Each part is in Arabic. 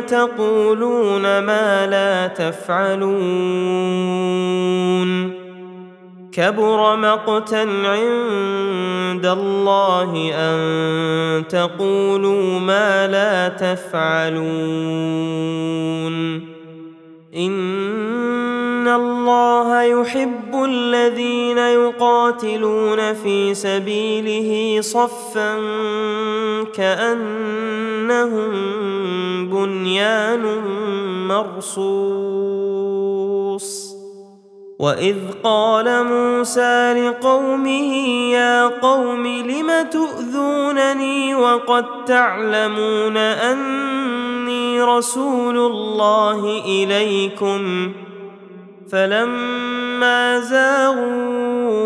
تقولون ما لا تفعلون. كبر مقتا عند الله أن تقولوا ما لا تفعلون. إن الله يحب الذين يقاتلون في سبيله صفا كأنهم بنيان مرصوص. وإذ قال موسى لقومه يا قوم لم تؤذونني وقد تعلمون أني رسول الله إليكم؟ فلما زاغوا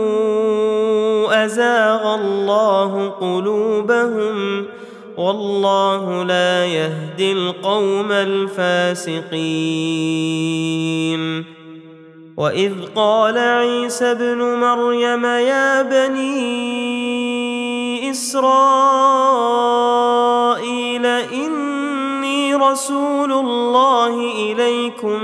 أزاغ الله قلوبهم والله لا يهدي القوم الفاسقين. وإذ قال عيسى ابن مريم يا بني إسرائيل رسول الله إليكم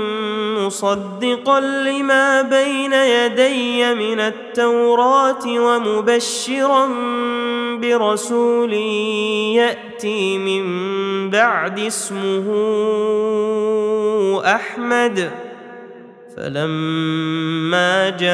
مصدقا لما بين يدي من التوراة ومبشرا برسول يأتي من بعد اسمه أحمد. فلما جاءهم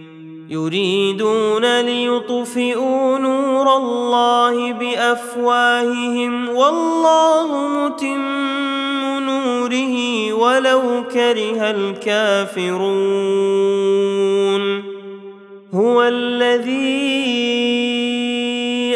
يريدون ليطفئوا نور الله بأفواههم والله متم نوره ولو كره الكافرون. هو الذي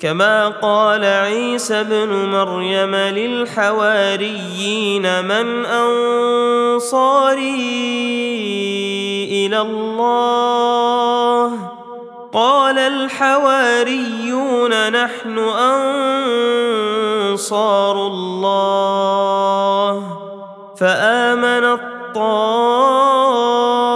كما قال عيسى ابن مريم للحواريين من أنصاري إلى الله؟ قال الحواريون نحن أنصار الله. فآمن طائفه